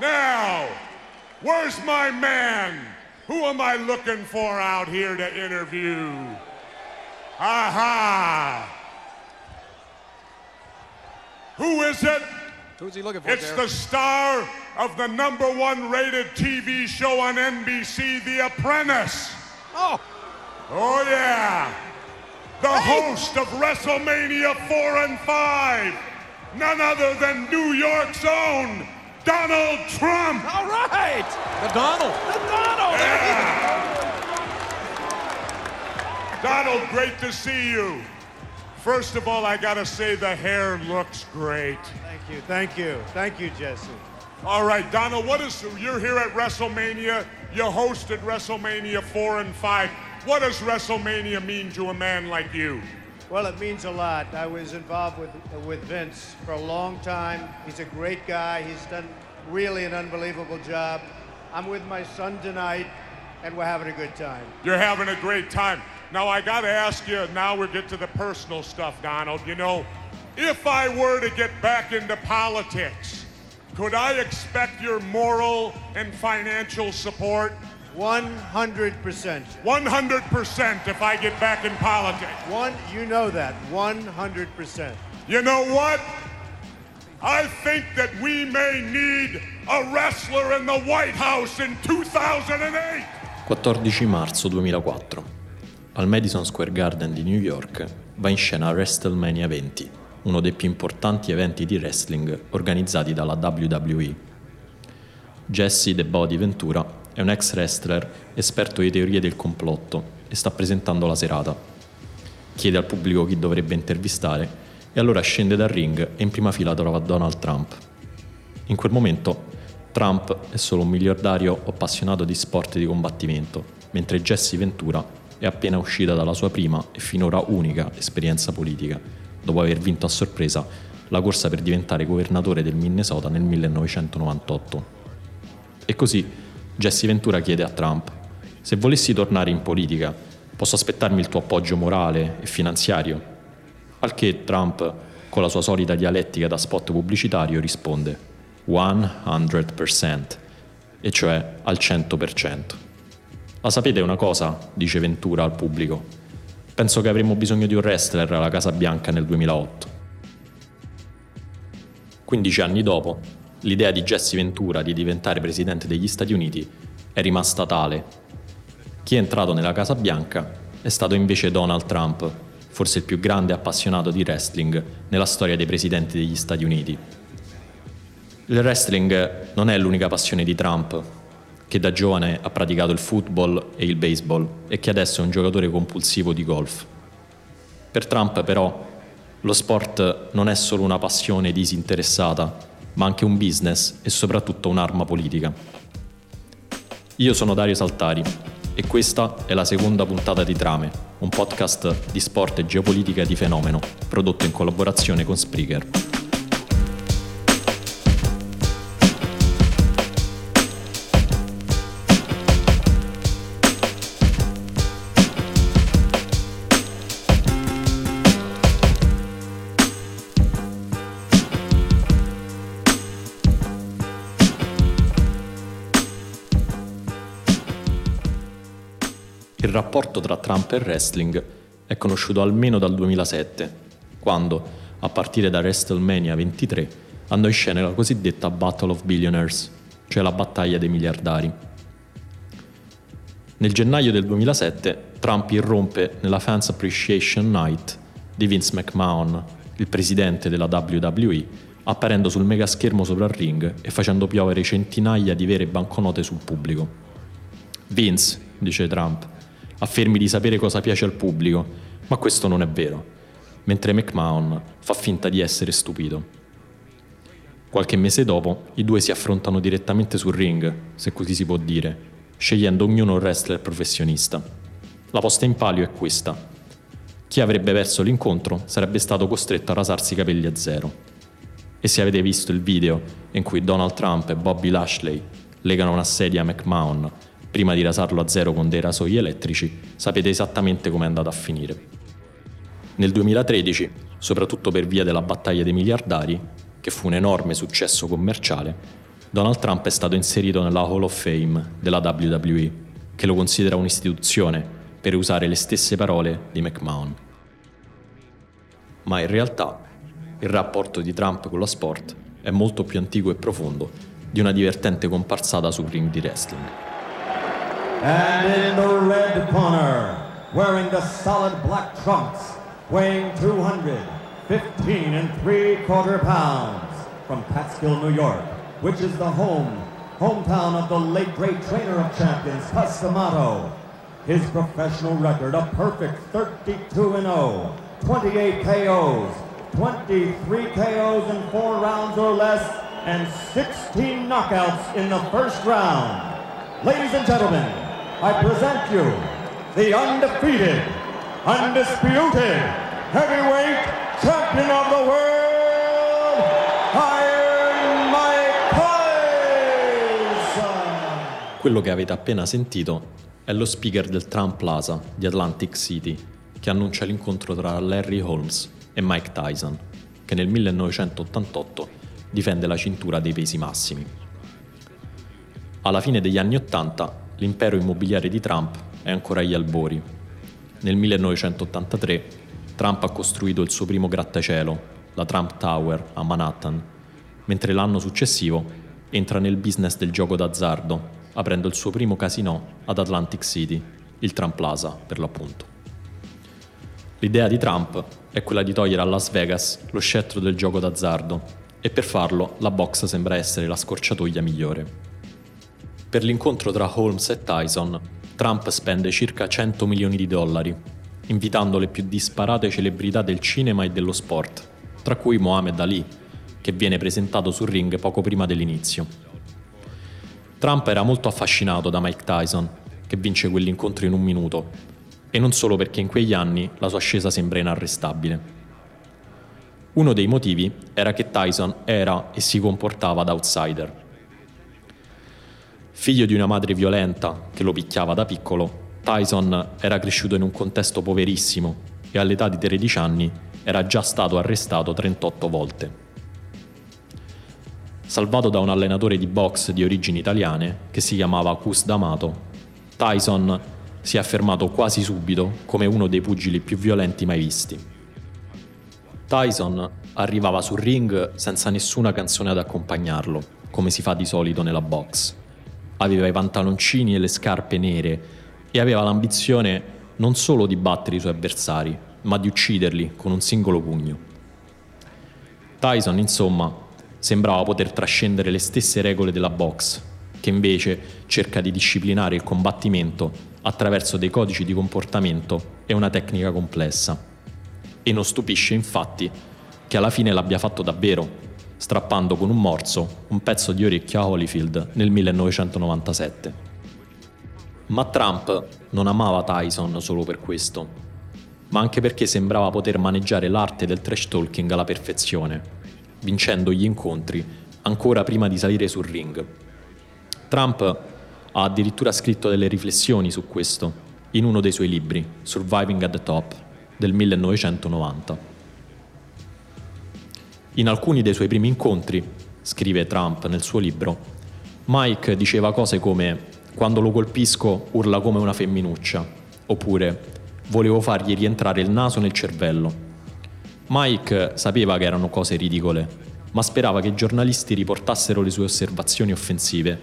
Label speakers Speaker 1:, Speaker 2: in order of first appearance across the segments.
Speaker 1: Now, where's my man? Who am I looking for out here to interview? Aha! Who is it?
Speaker 2: Who's he looking for,
Speaker 1: It's
Speaker 2: Derek?
Speaker 1: the star of the number one rated TV show on NBC, The Apprentice.
Speaker 2: Oh,
Speaker 1: Oh, yeah. The host of WrestleMania 4 and 5. None other than New York's own Donald Trump.
Speaker 2: all right. The Donald. The Donald.
Speaker 1: Donald, great to see you. First of all, I gotta say the hair looks great.
Speaker 3: Thank you, thank you, thank you, Jesse.
Speaker 1: All right, Donald, what is you're here at WrestleMania? You hosted WrestleMania 4 and 5. What does WrestleMania mean to a man like you?
Speaker 3: Well, it means a lot. I was involved with with Vince for a long time. He's a great guy. He's done really an unbelievable job. I'm with my son tonight, and we're having a good time.
Speaker 1: You're having a great time. Now I gotta ask you, now we get to the personal stuff, Donald. You know, if I were to get back into politics, could I expect your moral and financial support?
Speaker 3: 100%.
Speaker 1: 100% if I get back in politics.
Speaker 3: One, you know that. 100%.
Speaker 1: You know what? I think that we may need a wrestler in the White House in 2008.
Speaker 4: 14 marzo 2004. Al Madison Square Garden di New York va in scena WrestleMania 20, uno dei più importanti eventi di wrestling organizzati dalla WWE. Jesse The Body Ventura è un ex wrestler esperto di teorie del complotto e sta presentando la serata. Chiede al pubblico chi dovrebbe intervistare e allora scende dal ring e in prima fila trova Donald Trump. In quel momento Trump è solo un miliardario appassionato di sport di combattimento, mentre Jesse Ventura è appena uscita dalla sua prima e finora unica esperienza politica, dopo aver vinto a sorpresa la corsa per diventare governatore del Minnesota nel 1998. E così Jesse Ventura chiede a Trump, se volessi tornare in politica, posso aspettarmi il tuo appoggio morale e finanziario? Al che Trump, con la sua solita dialettica da spot pubblicitario, risponde 100%, e cioè al 100%. La sapete una cosa? dice Ventura al pubblico. Penso che avremmo bisogno di un wrestler alla Casa Bianca nel 2008. 15 anni dopo, l'idea di Jesse Ventura di diventare presidente degli Stati Uniti è rimasta tale. Chi è entrato nella Casa Bianca è stato invece Donald Trump, forse il più grande appassionato di wrestling nella storia dei presidenti degli Stati Uniti. Il wrestling non è l'unica passione di Trump, che da giovane ha praticato il football e il baseball e che adesso è un giocatore compulsivo di golf. Per Trump però lo sport non è solo una passione disinteressata, ma anche un business e soprattutto un'arma politica. Io sono Dario Saltari e questa è la seconda puntata di Trame, un podcast di sport e geopolitica di fenomeno, prodotto in collaborazione con Spreaker. Il rapporto tra Trump e wrestling è conosciuto almeno dal 2007, quando, a partire da WrestleMania 23, andò in scena la cosiddetta Battle of Billionaires, cioè la battaglia dei miliardari. Nel gennaio del 2007 Trump irrompe nella Fans Appreciation Night di Vince McMahon, il presidente della WWE, apparendo sul megaschermo sopra il ring e facendo piovere centinaia di vere banconote sul pubblico. Vince, dice Trump, affermi di sapere cosa piace al pubblico, ma questo non è vero, mentre McMahon fa finta di essere stupito. Qualche mese dopo, i due si affrontano direttamente sul ring, se così si può dire, scegliendo ognuno un wrestler professionista. La posta in palio è questa. Chi avrebbe perso l'incontro sarebbe stato costretto a rasarsi i capelli a zero. E se avete visto il video in cui Donald Trump e Bobby Lashley legano una sedia a McMahon prima di rasarlo a zero con dei rasoi elettrici, sapete esattamente come è andata a finire. Nel 2013, soprattutto per via della battaglia dei miliardari, che fu un enorme successo commerciale, Donald Trump è stato inserito nella Hall of Fame della WWE, che lo considera un'istituzione, per usare le stesse parole di McMahon. Ma in realtà il rapporto di Trump con lo sport è molto più antico e profondo di una divertente comparsata sul ring di wrestling.
Speaker 5: And in the red corner, wearing the solid black trunks, weighing 215 and three quarter pounds, from Catskill, New York, which is the home, hometown of the late great trainer of champions, Cus His professional record, a perfect 32 and 0, 28 KOs, 23 KOs in four rounds or less, and 16 knockouts in the first round. Ladies and gentlemen, I present you the undefeated, undisputed heavyweight champion of the world, Iron Mike Tyson.
Speaker 4: Quello che avete appena sentito è lo speaker del Trump Plaza di Atlantic City che annuncia l'incontro tra Larry Holmes e Mike Tyson, che nel 1988 difende la cintura dei pesi massimi. Alla fine degli anni 80 l'impero immobiliare di Trump è ancora agli albori. Nel 1983 Trump ha costruito il suo primo grattacielo, la Trump Tower a Manhattan, mentre l'anno successivo entra nel business del gioco d'azzardo, aprendo il suo primo casino ad Atlantic City, il Trump Plaza per l'appunto. L'idea di Trump è quella di togliere a Las Vegas lo scettro del gioco d'azzardo e per farlo la box sembra essere la scorciatoia migliore. Per l'incontro tra Holmes e Tyson, Trump spende circa 100 milioni di dollari, invitando le più disparate celebrità del cinema e dello sport, tra cui Mohamed Ali, che viene presentato sul ring poco prima dell'inizio. Trump era molto affascinato da Mike Tyson, che vince quell'incontro in un minuto, e non solo perché in quegli anni la sua ascesa sembra inarrestabile. Uno dei motivi era che Tyson era e si comportava da outsider. Figlio di una madre violenta che lo picchiava da piccolo, Tyson era cresciuto in un contesto poverissimo e all'età di 13 anni era già stato arrestato 38 volte. Salvato da un allenatore di box di origini italiane che si chiamava Cus D'Amato, Tyson si è affermato quasi subito come uno dei pugili più violenti mai visti. Tyson arrivava sul ring senza nessuna canzone ad accompagnarlo, come si fa di solito nella box. Aveva i pantaloncini e le scarpe nere e aveva l'ambizione non solo di battere i suoi avversari, ma di ucciderli con un singolo pugno. Tyson, insomma, sembrava poter trascendere le stesse regole della box, che invece cerca di disciplinare il combattimento attraverso dei codici di comportamento e una tecnica complessa. E non stupisce infatti che alla fine l'abbia fatto davvero, strappando con un morso un pezzo di orecchio a Holyfield nel 1997. Ma Trump non amava Tyson solo per questo, ma anche perché sembrava poter maneggiare l'arte del trash talking alla perfezione, vincendo gli incontri ancora prima di salire sul ring. Trump ha addirittura scritto delle riflessioni su questo in uno dei suoi libri, Surviving at the Top, del 1990. In alcuni dei suoi primi incontri, scrive Trump nel suo libro, Mike diceva cose come quando lo colpisco urla come una femminuccia, oppure volevo fargli rientrare il naso nel cervello. Mike sapeva che erano cose ridicole, ma sperava che i giornalisti riportassero le sue osservazioni offensive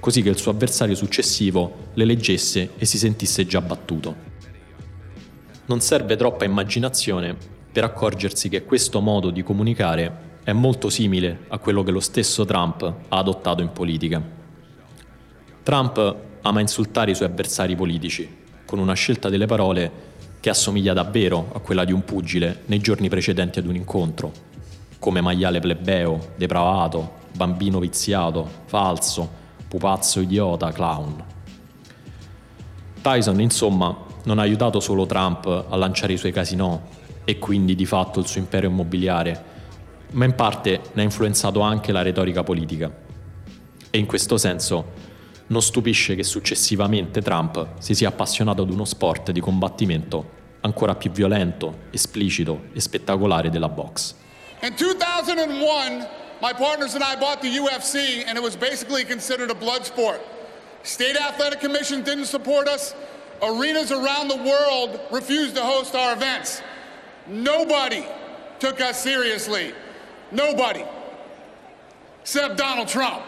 Speaker 4: così che il suo avversario successivo le leggesse e si sentisse già battuto. Non serve troppa immaginazione per accorgersi che questo modo di comunicare è molto simile a quello che lo stesso Trump ha adottato in politica. Trump ama insultare i suoi avversari politici, con una scelta delle parole che assomiglia davvero a quella di un pugile nei giorni precedenti ad un incontro, come maiale plebeo, depravato, bambino viziato, falso, pupazzo idiota, clown. Tyson, insomma, non ha aiutato solo Trump a lanciare i suoi casinò e quindi di fatto il suo impero immobiliare, ma in parte ne ha influenzato anche la retorica politica. E in questo senso non stupisce che successivamente Trump si sia appassionato ad uno sport di combattimento ancora più violento, esplicito e spettacolare della box.
Speaker 6: In 2001 my partners and I bought the UFC, and it was basically considered a blood sport. State Athletic Commission didn't support us. Arenas around the world refused to host our events. Nobody took us seriously. Nobody. Except Donald Trump.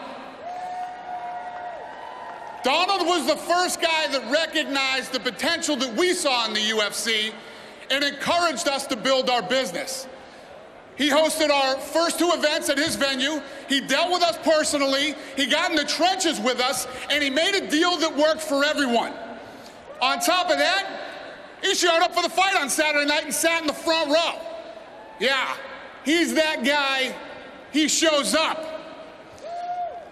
Speaker 6: Donald was the first guy that recognized the potential that we saw in the UFC and encouraged us to build our business. He hosted our first two events at his venue. He dealt with us personally. He got in the trenches with us, and he made a deal that worked for everyone. On top of that, he showed up for the fight on Saturday night and sat in the front row. Yeah, he's that guy. He shows up.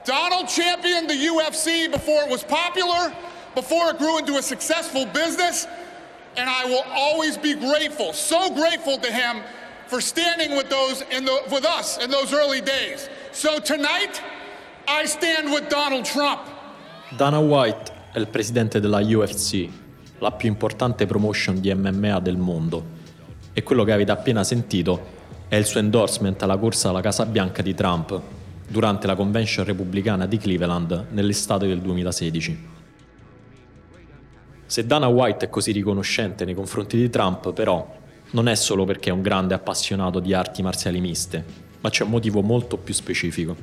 Speaker 6: Donald championed the UFC before it was popular, before it grew into a successful business, and I will always be grateful, so grateful to him for standing with those in the, with us in those early days. So tonight, I stand with Donald Trump.
Speaker 4: Dana White è il presidente della UFC, la più importante promotion di MMA del mondo, e quello che avete appena sentito è il suo endorsement alla corsa alla Casa Bianca di Trump durante la convention repubblicana di Cleveland nell'estate del 2016. Se Dana White è così riconoscente nei confronti di Trump, però, non è solo perché è un grande appassionato di arti marziali miste, ma c'è un motivo molto più specifico.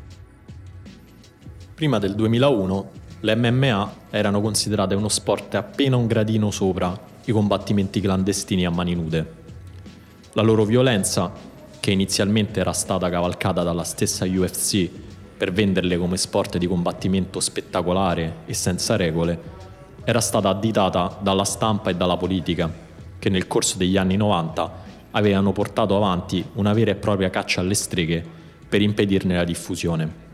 Speaker 4: Prima del 2001 le MMA erano considerate uno sport appena un gradino sopra i combattimenti clandestini a mani nude. La loro violenza, che inizialmente era stata cavalcata dalla stessa UFC per venderle come sport di combattimento spettacolare e senza regole, era stata additata dalla stampa e dalla politica che nel corso degli anni 90 avevano portato avanti una vera e propria caccia alle streghe per impedirne la diffusione.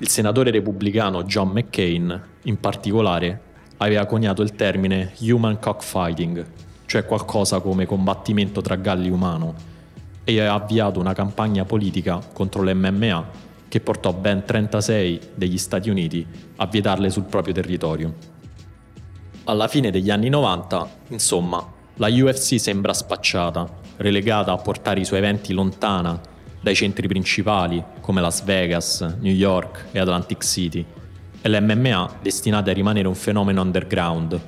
Speaker 4: Il senatore repubblicano John McCain, in particolare, aveva coniato il termine human cockfighting, cioè qualcosa come combattimento tra galli umano, e aveva avviato una campagna politica contro l'MMA che portò ben 36 degli Stati Uniti a vietarle sul proprio territorio. Alla fine degli anni 90, insomma, la UFC sembra spacciata, relegata a portare i suoi eventi lontana dai centri principali come Las Vegas, New York e Atlantic City, e l'MMA destinata a rimanere un fenomeno underground.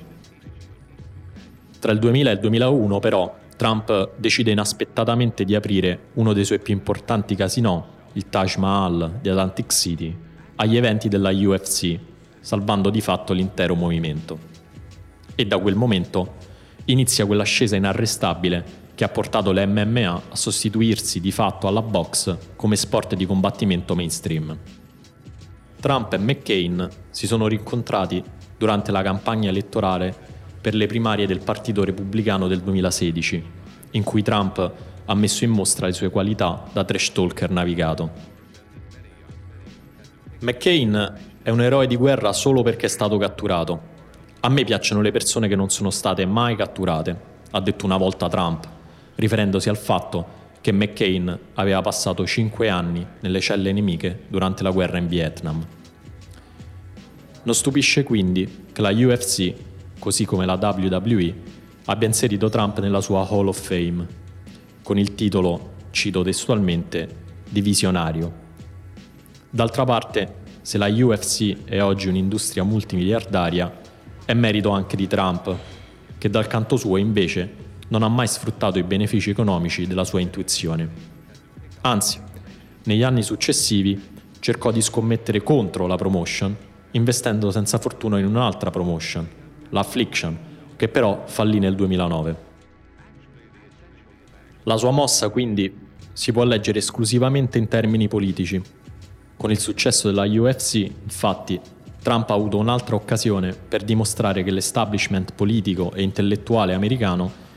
Speaker 4: Tra il 2000 e il 2001, però, Trump decide inaspettatamente di aprire uno dei suoi più importanti casinò, il Taj Mahal di Atlantic City, agli eventi della UFC, salvando di fatto l'intero movimento e da quel momento inizia quell'ascesa inarrestabile che ha portato le MMA a sostituirsi di fatto alla box come sport di combattimento mainstream. Trump e McCain si sono rincontrati durante la campagna elettorale per le primarie del Partito Repubblicano del 2016, in cui Trump ha messo in mostra le sue qualità da trash talker navigato. McCain è un eroe di guerra solo perché è stato catturato a me piacciono le persone che non sono state mai catturate, ha detto una volta Trump, riferendosi al fatto che McCain aveva passato cinque anni nelle celle nemiche durante la guerra in Vietnam. Non stupisce quindi che la UFC, così come la WWE, abbia inserito Trump nella sua Hall of Fame, con il titolo, cito testualmente, di visionario. D'altra parte, se la UFC è oggi un'industria multimiliardaria, è merito anche di Trump, che dal canto suo invece non ha mai sfruttato i benefici economici della sua intuizione. Anzi, negli anni successivi cercò di scommettere contro la promotion, investendo senza fortuna in un'altra promotion, l'Affliction, che però fallì nel 2009. La sua mossa quindi si può leggere esclusivamente in termini politici. Con il successo della UFC, infatti, Trump ha avuto un'altra occasione per dimostrare che l'establishment politico e intellettuale americano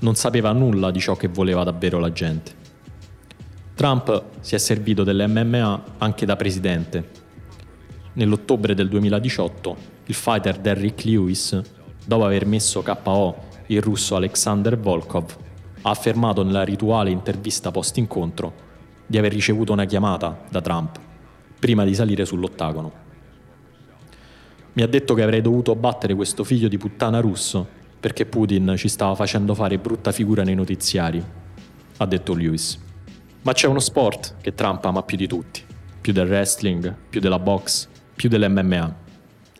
Speaker 4: non sapeva nulla di ciò che voleva davvero la gente. Trump si è servito dell'MMA anche da presidente. Nell'ottobre del 2018 il fighter Derrick Lewis, dopo aver messo KO il russo Alexander Volkov, ha affermato nella rituale intervista post-incontro di aver ricevuto una chiamata da Trump prima di salire sull'ottagono. Mi ha detto che avrei dovuto battere questo figlio di puttana russo perché Putin ci stava facendo fare brutta figura nei notiziari, ha detto Lewis. Ma c'è uno sport che Trump ama più di tutti, più del wrestling, più della box, più dell'MMA,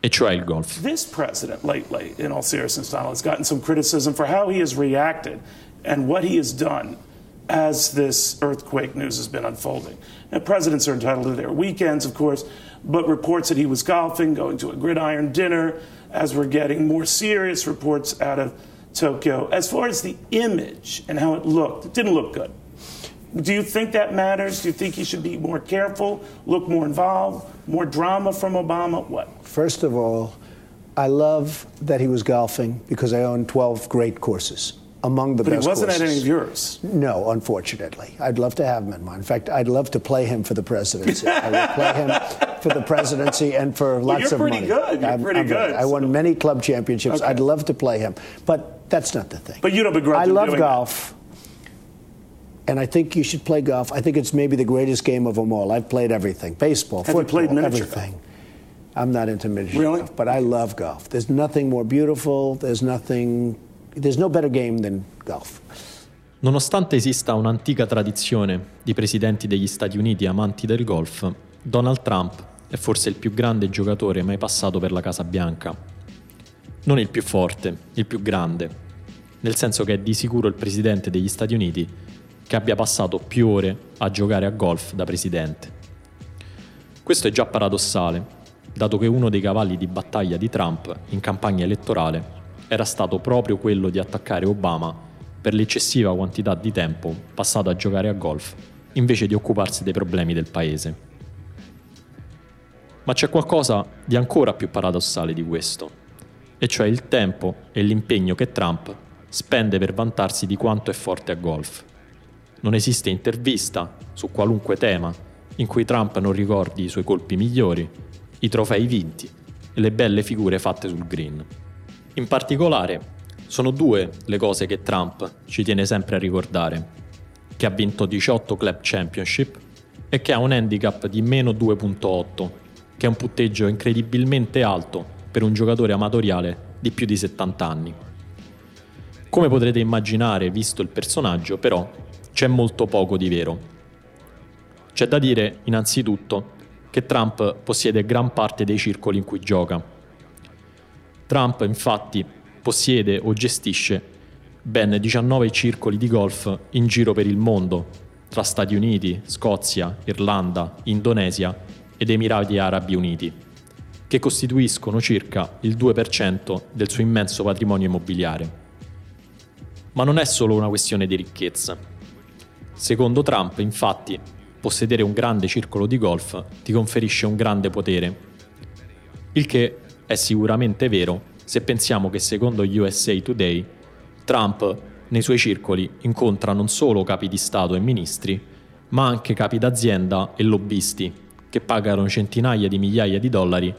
Speaker 4: e cioè il golf.
Speaker 7: This president lately, in all seriousness, Donald, has gotten some criticism for how he has reacted and what he has done as this earthquake news has been unfolding. Now, presidents are entitled to their weekends, of course, but reports that he was golfing, going to a gridiron dinner, as we're getting more serious reports out of Tokyo. As far as the image and how it looked, it didn't look good. Do you think that matters? Do you think he should be more careful, look more involved, more drama from Obama? What?
Speaker 8: First of all, I love that he was golfing because I own 12 great courses. Among the
Speaker 7: but
Speaker 8: best
Speaker 7: he wasn't
Speaker 8: courses.
Speaker 7: at any of yours.
Speaker 8: No, unfortunately. I'd love to have him in mine. In fact, I'd love to play him for the presidency. I would play him for the presidency and for
Speaker 7: Well,
Speaker 8: lots
Speaker 7: you're
Speaker 8: of
Speaker 7: pretty
Speaker 8: money.
Speaker 7: good. You're
Speaker 8: I'm-
Speaker 7: pretty
Speaker 8: I'm
Speaker 7: good,
Speaker 8: I won many club championships.
Speaker 7: Okay.
Speaker 8: I'd love to play him. But that's not the thing.
Speaker 7: But you don't begrudge
Speaker 8: I love
Speaker 7: doing that.
Speaker 8: golf. And I think you should play golf. I think it's maybe the greatest game of them all. I've played everything baseball,
Speaker 7: Have
Speaker 8: football, everything. I'm not into miniature
Speaker 7: Really?
Speaker 8: golf, but I love golf. There's nothing more beautiful. There's nothing. There's no better game than golf.
Speaker 4: Nonostante esista un'antica tradizione di presidenti degli Stati Uniti amanti del golf, Donald Trump è forse il più grande giocatore mai passato per la Casa Bianca. Non il più forte, il più grande, nel senso che è di sicuro il presidente degli Stati Uniti che abbia passato più ore a giocare a golf da presidente. Questo è già paradossale, dato che uno dei cavalli di battaglia di Trump in campagna elettorale era stato proprio quello di attaccare Obama per l'eccessiva quantità di tempo passato a giocare a golf invece di occuparsi dei problemi del paese. Ma c'è qualcosa di ancora più paradossale di questo, e cioè il tempo e l'impegno che Trump spende per vantarsi di quanto è forte a golf. Non esiste intervista su qualunque tema in cui Trump non ricordi i suoi colpi migliori, i trofei vinti e le belle figure fatte sul green. In particolare, sono due le cose che Trump ci tiene sempre a ricordare, che ha vinto 18 club championship e che ha un handicap di meno 2.8, che è un punteggio incredibilmente alto per un giocatore amatoriale di più di 70 anni. Come potrete immaginare, visto il personaggio, però, c'è molto poco di vero. C'è da dire, innanzitutto, che Trump possiede gran parte dei circoli in cui gioca. Trump, infatti, possiede o gestisce ben 19 circoli di golf in giro per il mondo, tra Stati Uniti, Scozia, Irlanda, Indonesia ed Emirati Arabi Uniti, che costituiscono circa il 2% del suo immenso patrimonio immobiliare. Ma non è solo una questione di ricchezza. Secondo Trump, infatti, possedere un grande circolo di golf ti conferisce un grande potere, il che è sicuramente vero se pensiamo che secondo USA Today Trump nei suoi circoli incontra non solo capi di Stato e ministri, ma anche capi d'azienda e lobbisti che pagano centinaia di migliaia di dollari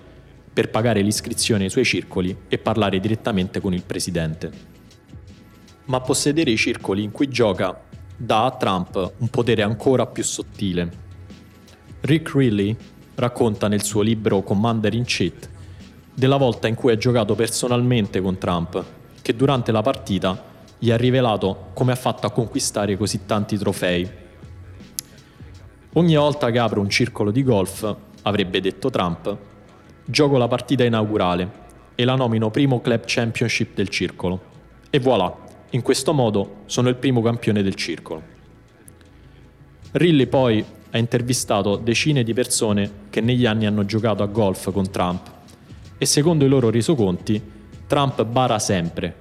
Speaker 4: per pagare l'iscrizione ai suoi circoli e parlare direttamente con il presidente. Ma possedere i circoli in cui gioca dà a Trump un potere ancora più sottile. Rick Riley racconta nel suo libro Commander in Chief della volta in cui ha giocato personalmente con Trump, che durante la partita gli ha rivelato come ha fatto a conquistare così tanti trofei. Ogni volta che apro un circolo di golf, avrebbe detto Trump, gioco la partita inaugurale e la nomino primo club championship del circolo. E voilà, in questo modo sono il primo campione del circolo. Riley poi ha intervistato decine di persone che negli anni hanno giocato a golf con Trump e secondo i loro resoconti Trump bara sempre,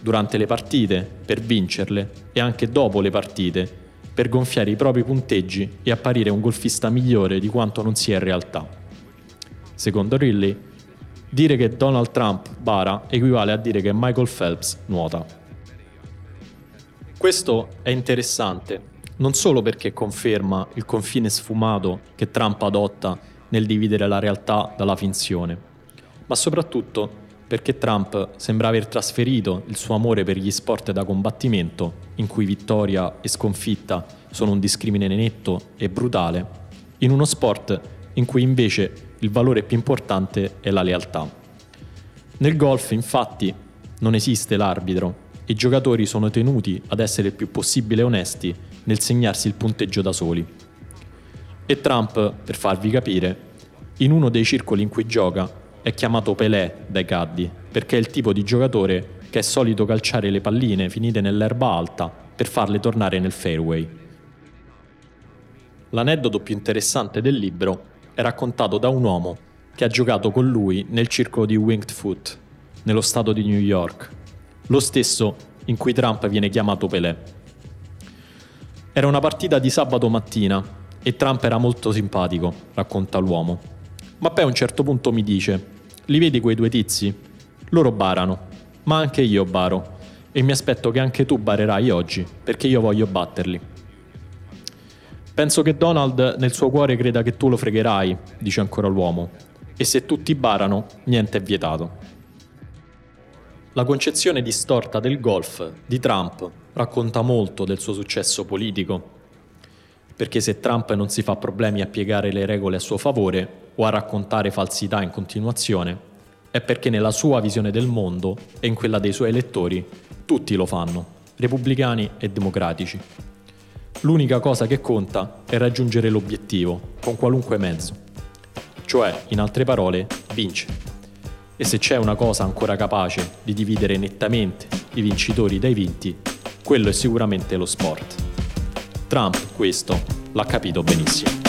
Speaker 4: durante le partite per vincerle e anche dopo le partite per gonfiare i propri punteggi e apparire un golfista migliore di quanto non sia in realtà. Secondo Riley, dire che Donald Trump bara equivale a dire che Michael Phelps nuota. Questo è interessante non solo perché conferma il confine sfumato che Trump adotta nel dividere la realtà dalla finzione, ma soprattutto perché Trump sembra aver trasferito il suo amore per gli sport da combattimento, in cui vittoria e sconfitta sono un discrimine netto e brutale, in uno sport in cui invece il valore più importante è la lealtà. Nel golf, infatti, non esiste l'arbitro e i giocatori sono tenuti ad essere il più possibile onesti nel segnarsi il punteggio da soli. E Trump, per farvi capire, in uno dei circoli in cui gioca è chiamato Pelé dai caddi, perché è il tipo di giocatore che è solito calciare le palline finite nell'erba alta per farle tornare nel fairway. L'aneddoto più interessante del libro è raccontato da un uomo che ha giocato con lui nel circolo di Winged Foot, nello stato di New York, lo stesso in cui Trump viene chiamato Pelé. Era una partita di sabato mattina e Trump era molto simpatico, racconta l'uomo. Ma poi a un certo punto mi dice, li vedi quei due tizi? Loro barano, ma anche io baro, e mi aspetto che anche tu barerai oggi, perché io voglio batterli. Penso che Donald nel suo cuore creda che tu lo fregherai, dice ancora l'uomo, e se tutti barano, niente è vietato. La concezione distorta del golf di Trump racconta molto del suo successo politico, perché se Trump non si fa problemi a piegare le regole a suo favore o a raccontare falsità in continuazione, è perché nella sua visione del mondo e in quella dei suoi elettori tutti lo fanno, repubblicani e democratici. L'unica cosa che conta è raggiungere l'obiettivo, con qualunque mezzo. Cioè, in altre parole, vince. E se c'è una cosa ancora capace di dividere nettamente i vincitori dai vinti, quello è sicuramente lo sport. Trump questo l'ha capito benissimo.